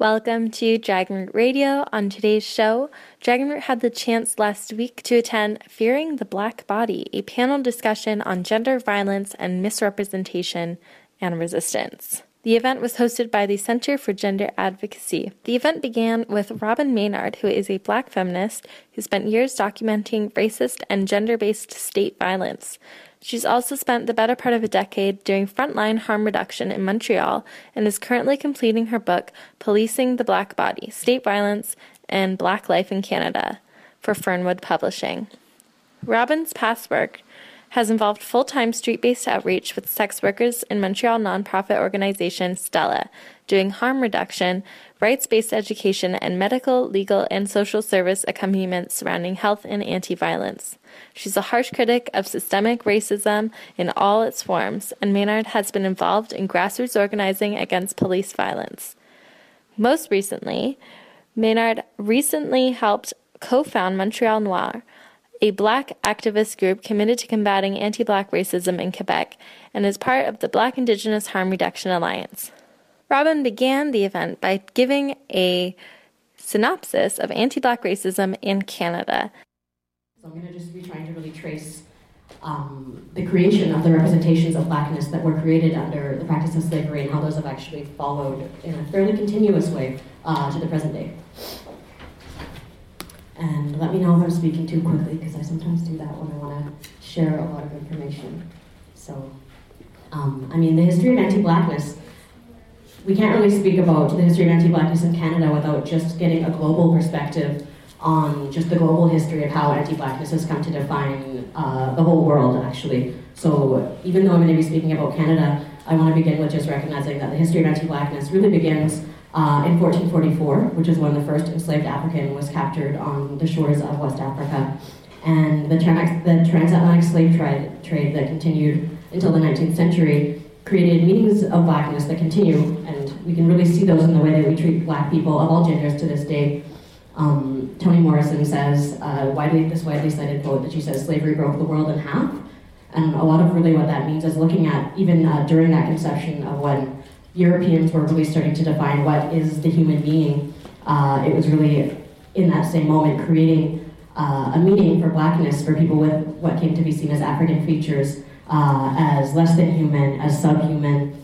Welcome to Dragonroot Radio. On today's show, Dragonroot had the chance last week to attend Fearing the Black Body, a panel discussion on gender violence and misrepresentation and resistance. The event was hosted by the Center for Gender Advocacy. The event began with Robyn Maynard, who is a black feminist who spent years documenting racist and gender based state violence. She's also spent the better part of a decade doing frontline harm reduction in Montreal and is currently completing her book, Policing the Black Body State Violence and Black Life in Canada, for Fernwood Publishing. Robyn's past work has involved full time street based outreach with sex workers in Montreal nonprofit organization Stella, doing harm reduction, rights based education, and medical, legal, and social service accompaniment surrounding health and anti violence. She's a harsh critic of systemic racism in all its forms, and Maynard has been involved in grassroots organizing against police violence. Most recently, Maynard recently helped co found Montreal Noir, a black activist group committed to combating anti black racism in Quebec, and is part of the Black Indigenous Harm Reduction Alliance. Robyn began the event by giving a synopsis of anti black racism in Canada. So I'm going to just be trying to really trace um, the creation of the representations of blackness that were created under the practice of slavery and how those have actually followed in a fairly continuous way uh, to the present day. And let me know if I'm speaking too quickly because I sometimes do that when I want to share a lot of information. So, um, I mean, the history of anti blackness, we can't really speak about the history of anti blackness in Canada without just getting a global perspective on just the global history of how anti blackness has come to define uh, the whole world, actually. So, even though I'm going to be speaking about Canada, I want to begin with just recognizing that the history of anti blackness really begins uh, in 1444, which is when the first enslaved African was captured on the shores of West Africa. And the, trans- the transatlantic slave trade, trade that continued until the 19th century created meanings of blackness that continue, and we can really see those in the way that we treat black people of all genders to this day. Um, Toni Morrison says, uh, widely, this widely cited quote that she says, slavery broke the world in half. And a lot of really what that means is looking at, even uh, during that conception of when Europeans were really starting to define what is the human being. Uh, it was really in that same moment creating uh, a meaning for blackness for people with what came to be seen as African features, uh, as less than human, as subhuman,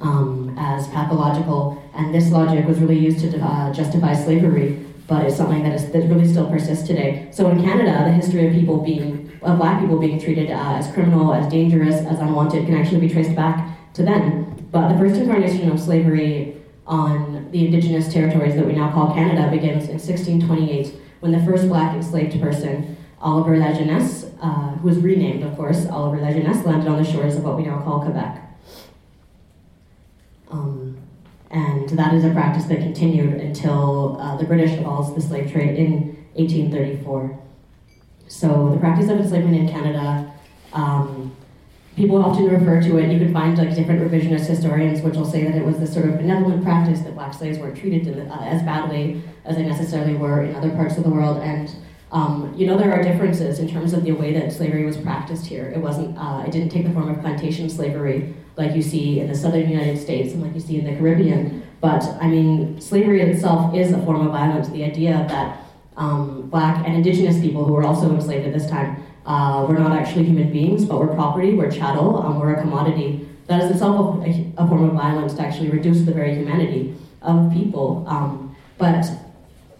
um, as pathological. And this logic was really used to uh, justify slavery, but it's something that, is, that really still persists today. So in Canada, the history of people being, of black people being treated uh, as criminal, as dangerous, as unwanted, can actually be traced back to then. But the first incarnation of slavery on the indigenous territories that we now call Canada begins in 1628 when the first black enslaved person, Oliver Lajeunesse, uh, who was renamed, of course, Oliver Lajeunesse, landed on the shores of what we now call Quebec. Um, and that is a practice that continued until uh, the British abolished the slave trade in 1834. So the practice of enslavement in Canada um, people often refer to it. You can find like different revisionist historians, which will say that it was this sort of benevolent practice that black slaves weren't treated the, uh, as badly as they necessarily were in other parts of the world. And um, you know there are differences in terms of the way that slavery was practiced here. It wasn't. Uh, it didn't take the form of plantation slavery like you see in the southern United States and like you see in the Caribbean. But I mean, slavery itself is a form of violence. The idea that um, black and indigenous people who were also enslaved at this time uh, we're not actually human beings, but we're property, we're chattel, um, we're a commodity. That is itself a, a, form of violence to actually reduce the very humanity of people. Um, but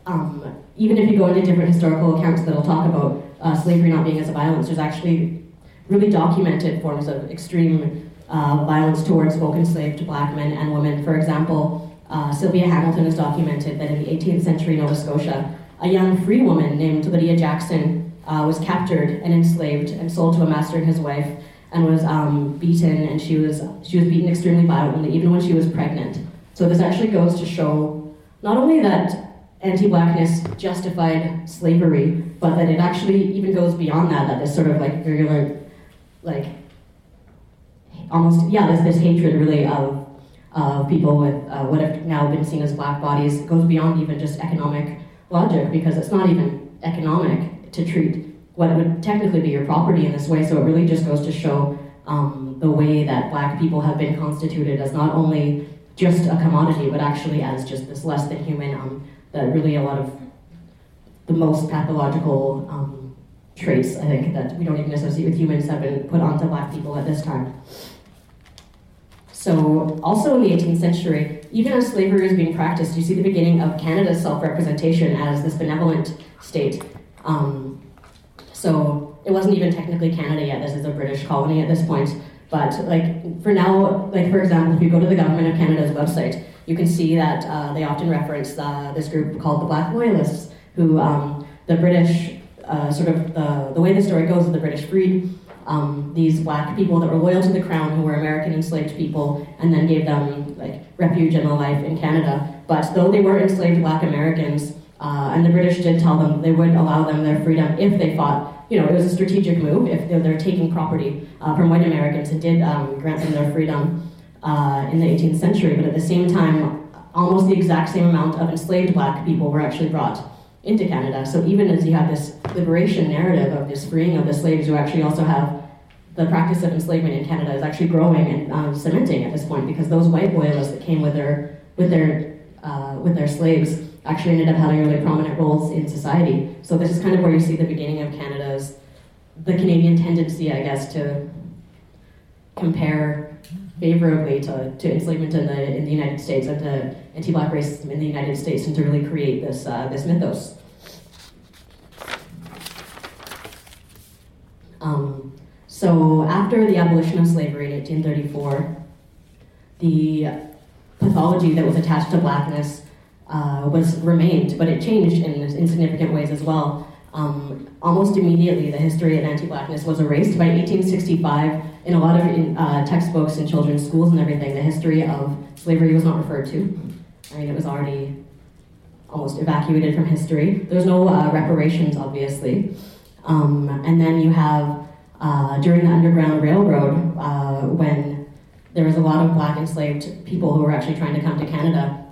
um, even if you go into different historical accounts that'll talk about uh, slavery not being as a violence, there's actually really documented forms of extreme uh, violence towards both enslaved black men and women. For example, uh, Sylvia Hamilton has documented that in the 18th century Nova Scotia, a young free woman named Lydia Jackson uh, was captured and enslaved and sold to a master and his wife, and was um, beaten, and she was she was beaten extremely violently, even when she was pregnant. So this actually goes to show not only that anti-blackness justified slavery, but that it actually even goes beyond that. That this sort of like virulent, like almost yeah, this this hatred really of of people with uh, what have now been seen as black bodies goes beyond even just economic logic because it's not even economic to treat what would technically be your property in this way. So it really just goes to show um, the way that black people have been constituted as not only just a commodity, but actually as just this less than human, um, that really a lot of the most pathological um, traits, I think, that we don't even associate with humans have been put onto black people at this time. So, also in the 18th century, even as slavery was being practiced, you see the beginning of Canada's self representation as this benevolent state. Um, so, it wasn't even technically Canada yet, this is a British colony at this point. But, like, for now, like, for example, if you go to the Government of Canada's website, you can see that uh, they often reference uh, this group called the Black Loyalists, who um, the British, uh, sort of the, the way the story goes, the British freed um, these black people that were loyal to the crown, who were American enslaved people, and then gave them like refuge and a life in Canada. But though they were enslaved black Americans, uh, and the British did tell them they would allow them their freedom if they fought. You know, it was a strategic move if they're, they're taking property uh, from white Americans It did um, grant them their freedom uh, in the 18th century. But at the same time, almost the exact same amount of enslaved black people were actually brought into Canada. So even as you have this liberation narrative of this freeing of the slaves, you actually also have the practice of enslavement in Canada is actually growing and um, cementing at this point because those white loyalists that came with their with their uh, with their slaves actually ended up having really prominent roles in society. So this is kind of where you see the beginning of Canada's the Canadian tendency, I guess, to compare favorably to, to enslavement in the in the United States and to anti-black racism in the United States, and to really create this uh, this mythos. Um, so after the abolition of slavery in 1834, the pathology that was attached to blackness uh, was remained, but it changed in, in significant ways as well. Um, almost immediately, the history of anti-blackness was erased. By 1865, in a lot of uh, textbooks in children's schools and everything, the history of slavery was not referred to. I mean, it was already almost evacuated from history. There's no uh, reparations, obviously. Um, and then you have uh, during the Underground Railroad uh, when there was a lot of black enslaved people who were actually trying to come to Canada.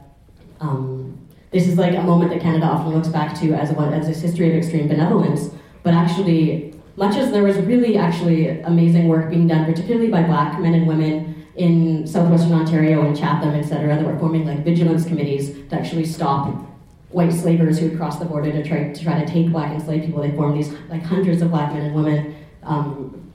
Um, this is like a moment that Canada often looks back to as, a, as this history of extreme benevolence, but actually, much as there was really actually amazing work being done, particularly by black men and women in southwestern Ontario and Chatham, etc., that were forming like vigilance committees to actually stop white slavers who had crossed the border to try to try to take black enslaved people. They formed these like hundreds of black men and women um,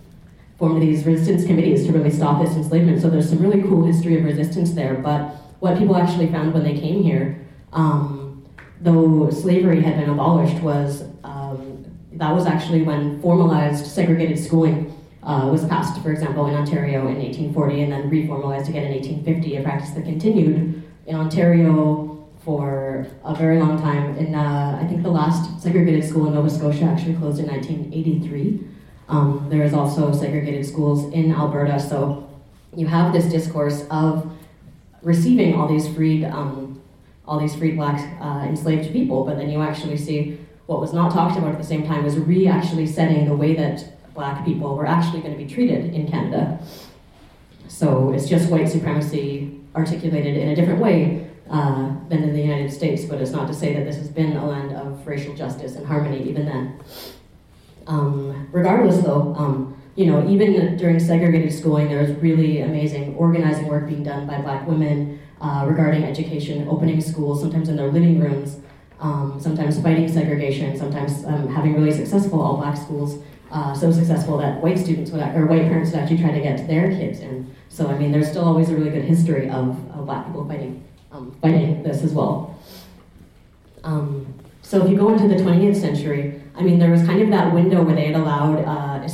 formed these resistance committees to really stop this enslavement. So there's some really cool history of resistance there. But what people actually found when they came here, um, though slavery had been abolished, was um, that was actually when formalized segregated schooling uh, was passed, for example, in Ontario in 1840 and then reformalized again in 1850, a practice that continued in Ontario for a very long time. In uh, I think the last segregated school in Nova Scotia actually closed in 1983. Um, there is also segregated schools in Alberta, so you have this discourse of receiving all these freed, um, all these free black uh, enslaved people, but then you actually see what was not talked about at the same time was re actually setting the way that black people were actually going to be treated in Canada. So it's just white supremacy articulated in a different way uh, than in the United States, but it's not to say that this has been a land of racial justice and harmony even then. Um, regardless, though, um, you know, even during segregated schooling, there was really amazing organizing work being done by black women uh, regarding education, opening schools, sometimes in their living rooms, um, sometimes fighting segregation, sometimes um, having really successful all black schools, uh, so successful that white students would, or white parents would actually try to get their kids in. So, I mean, there's still always a really good history of, of black people fighting, um, fighting this as well. Um, so, if you go into the 20th century, I mean, there was kind of that window where they had allowed, uh,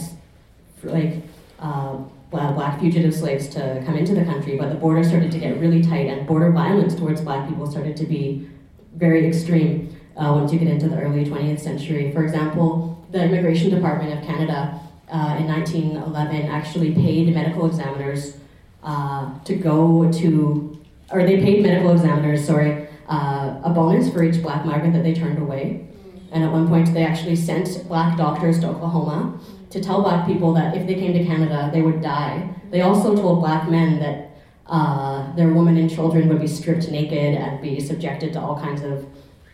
like, uh, black fugitive slaves to come into the country, but the border started to get really tight, and border violence towards black people started to be very extreme uh, once you get into the early 20th century. For example, the Immigration Department of Canada uh, in 1911 actually paid medical examiners uh, to go to, or they paid medical examiners, sorry, uh, a bonus for each black migrant that they turned away. And at one point, they actually sent black doctors to Oklahoma to tell black people that if they came to Canada, they would die. They also told black men that uh, their women and children would be stripped naked and be subjected to all kinds of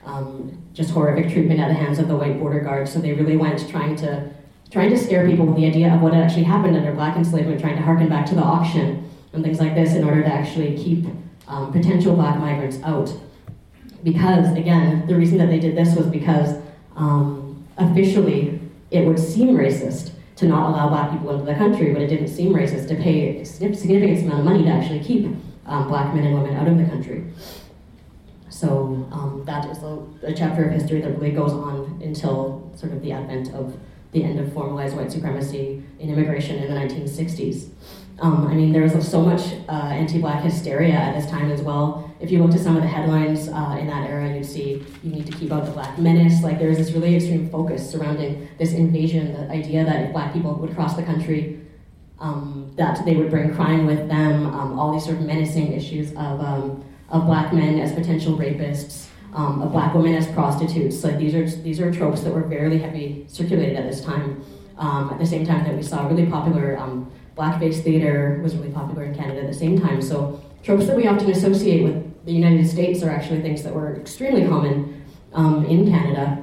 um, just horrific treatment at the hands of the white border guards. So they really went trying to trying to scare people with the idea of what had actually happened under black enslavement, trying to harken back to the auction and things like this in order to actually keep um, potential black migrants out. Because, again, the reason that they did this was because um, officially it would seem racist to not allow black people into the country, but it didn't seem racist to pay a significant amount of money to actually keep um, black men and women out of the country. So um, that is a, a, chapter of history that really goes on until sort of the advent of the end of formalized white supremacy in immigration in the 1960s. Um, I mean, there was so much uh, anti-black hysteria at this time as well. If you looked at some of the headlines uh, in that era, you'd see you need to keep out the black menace. Like there was this really extreme focus surrounding this invasion, the idea that if black people would cross the country, um, that they would bring crime with them. Um, all these sort of menacing issues of um, of black men as potential rapists, um, of black women as prostitutes. Like these are these are tropes that were fairly heavy circulated at this time. Um, at the same time that we saw really popular blackface theater was really popular in Canada at the same time. So tropes that we often associate with the United States are actually things that were extremely common um, in Canada.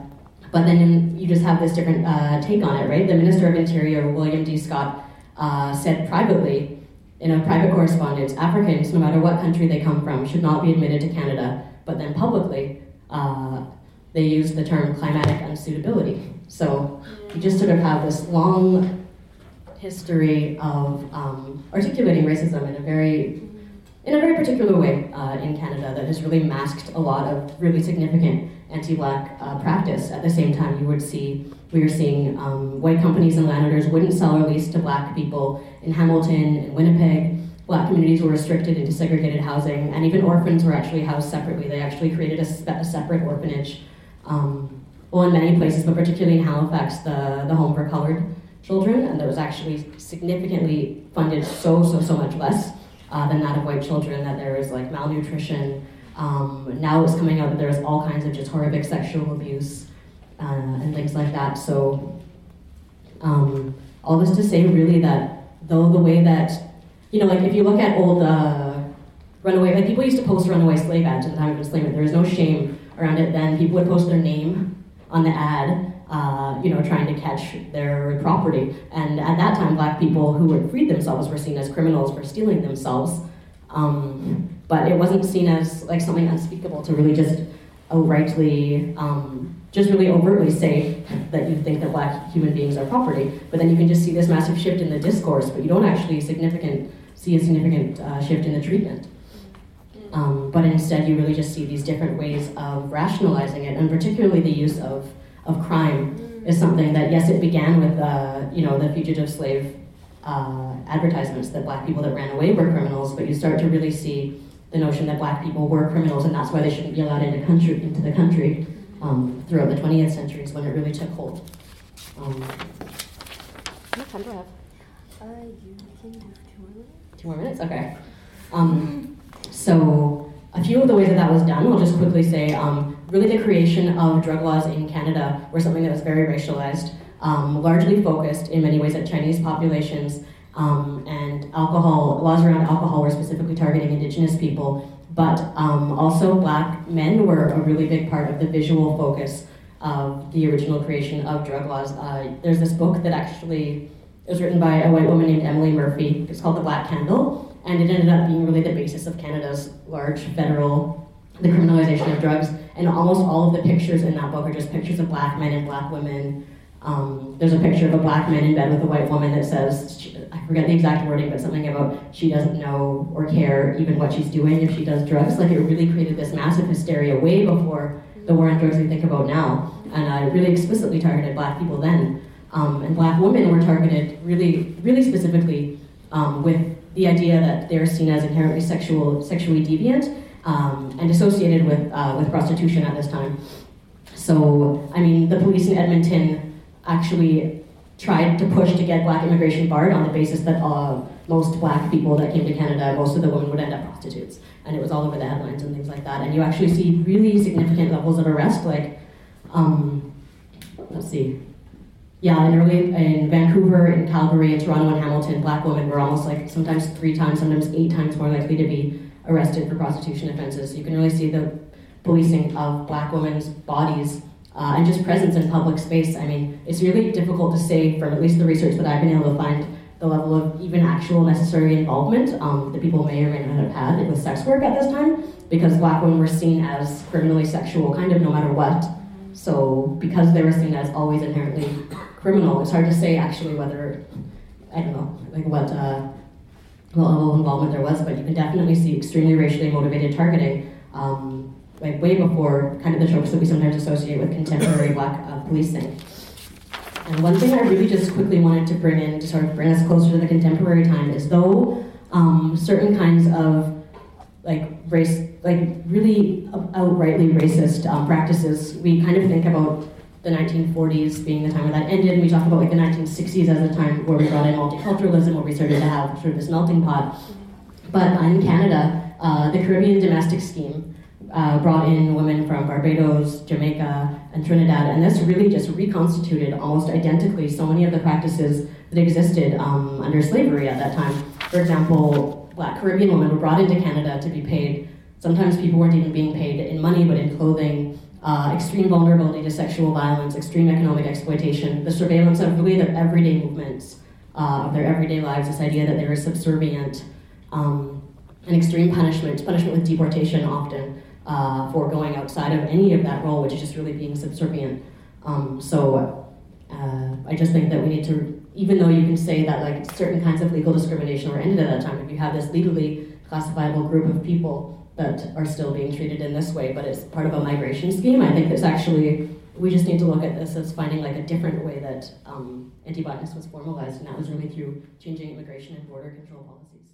But then you just have this different uh, take on it, right? The Minister of Interior, William D. Scott, uh, said privately in a private correspondence Africans, no matter what country they come from, should not be admitted to Canada. But then publicly, uh, they used the term climatic unsuitability. So you just sort of have this long history of um, articulating racism in a very in a very particular way uh, in Canada that has really masked a lot of really significant anti-black uh, practice. At the same time, you would see we were seeing um, white companies and landowners wouldn't sell or lease to black people in Hamilton and Winnipeg. Black communities were restricted into segregated housing, and even orphans were actually housed separately. They actually created a, spe- a separate orphanage. Um, well, in many places, but particularly in Halifax, the, the Home for Colored children, and that was actually significantly funded so, so, so much less uh, than that of white children, that there was like malnutrition. Um, now it's coming out that there's all kinds of just horrific sexual abuse uh, and things like that. So, um, all this to say, really, that though the way that, you know, like if you look at old uh, runaway, like people used to post runaway slave ads at the time of enslavement, there was no shame around it then. People would post their name on the ad uh, you know, trying to catch their property. And at that time, black people who had freed themselves were seen as criminals for stealing themselves. Um, but it wasn't seen as like something unspeakable to really just outrightly, um, just really overtly say that you think that black human beings are property. But then you can just see this massive shift in the discourse, but you don't actually significant see a significant uh, shift in the treatment. Um, but instead, you really just see these different ways of rationalizing it, and particularly the use of of crime is something that yes, it began with uh, you know the fugitive slave uh, advertisements that black people that ran away were criminals, but you start to really see the notion that black people were criminals and that's why they shouldn't be allowed into country into the country um, throughout the 20th century is when it really took hold. Um, how much time do I have? Uh, you can do two more minutes. Two more minutes, okay. Um, so a few of the ways that that was done, I'll just quickly say. Um, really the creation of drug laws in Canada were something that was very racialized, um, largely focused in many ways at Chinese populations, um, and alcohol laws around alcohol were specifically targeting Indigenous people, but um, also black men were a really big part of the visual focus of the original creation of drug laws. Uh, there's this book that actually was written by a white woman named Emily Murphy. It's called The Black Candle, and it ended up being really the basis of Canada's large federal the criminalization of drugs and almost all of the pictures in that book are just pictures of black men and black women. Um, there's a picture of a black man in bed with a white woman that says, I forget the exact wording, but something about she doesn't know or care even what she's doing if she does drugs. Like it really created this massive hysteria way before the war on drugs we think about now. And uh, really explicitly targeted black people then. Um, and black women were targeted really, really specifically um, with the idea that they're seen as inherently sexual, sexually deviant um, and associated with, uh, with prostitution at this time. So, I mean, the police in Edmonton actually tried to push to get black immigration barred on the basis that uh, most black people that came to Canada, most of the women would end up prostitutes. And it was all over the headlines and things like that. And you actually see really significant levels of arrest, like, um, let's see, yeah, in early in Vancouver, in Calgary, in Toronto, and Hamilton, black women were almost like sometimes three times, sometimes eight times more likely to be arrested for prostitution offenses. You can really see the policing of black women's bodies uh, and just presence in public space. I mean, it's really difficult to say from at least the research that I've been able to find the level of even actual necessary involvement um, that people may or may not have had with sex work at this time, because black women were seen as criminally sexual, kind of no matter what. So, because they were seen as always inherently criminal, it's hard to say actually whether, I don't know, like what, uh, what level of involvement there was, but you can definitely see extremely racially motivated targeting, um, like way before kind of the tropes that we sometimes associate with contemporary black uh, policing. And one thing I really just quickly wanted to bring in to sort of bring us closer to the contemporary time is though um, certain kinds of like race, like really outrightly racist um, practices, we kind of think about the 1940s being the time where that ended, and we talk about like the 1960s as a time where we brought in multiculturalism, where we started to have sort of this melting pot. But in Canada, uh, the Caribbean domestic scheme uh, brought in women from Barbados, Jamaica, and Trinidad, and this really just reconstituted almost identically so many of the practices that existed um, under slavery at that time. For example, black Caribbean women were brought into Canada to be paid. Sometimes people weren't even being paid in money, but in clothing. Uh, extreme vulnerability to sexual violence, extreme economic exploitation, the surveillance of really their everyday movements, uh, of their everyday lives, this idea that they were subservient, um, and extreme punishment, punishment with deportation often uh, for going outside of any of that role, which is just really being subservient. Um, so uh, I just think that we need to, even though you can say that like certain kinds of legal discrimination were ended at that time, if you have this legally classifiable group of people that are still being treated in this way, but it's part of a migration scheme, I think that's actually we just need to look at this as finding like a different way that um, anti-blackness was formalized, and that was really through changing immigration and border control policies.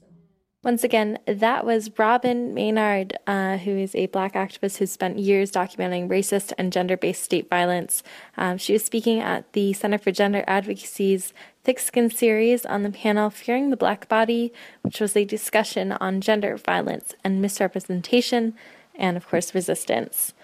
Once again, that was Robyn Maynard, uh, who is a black activist who spent years documenting racist and gender based state violence. Um, she was speaking at the Center for Gender Advocacy's Thick Skin series on the panel Fearing the Black Body, which was a discussion on gender violence and misrepresentation, and of course, resistance.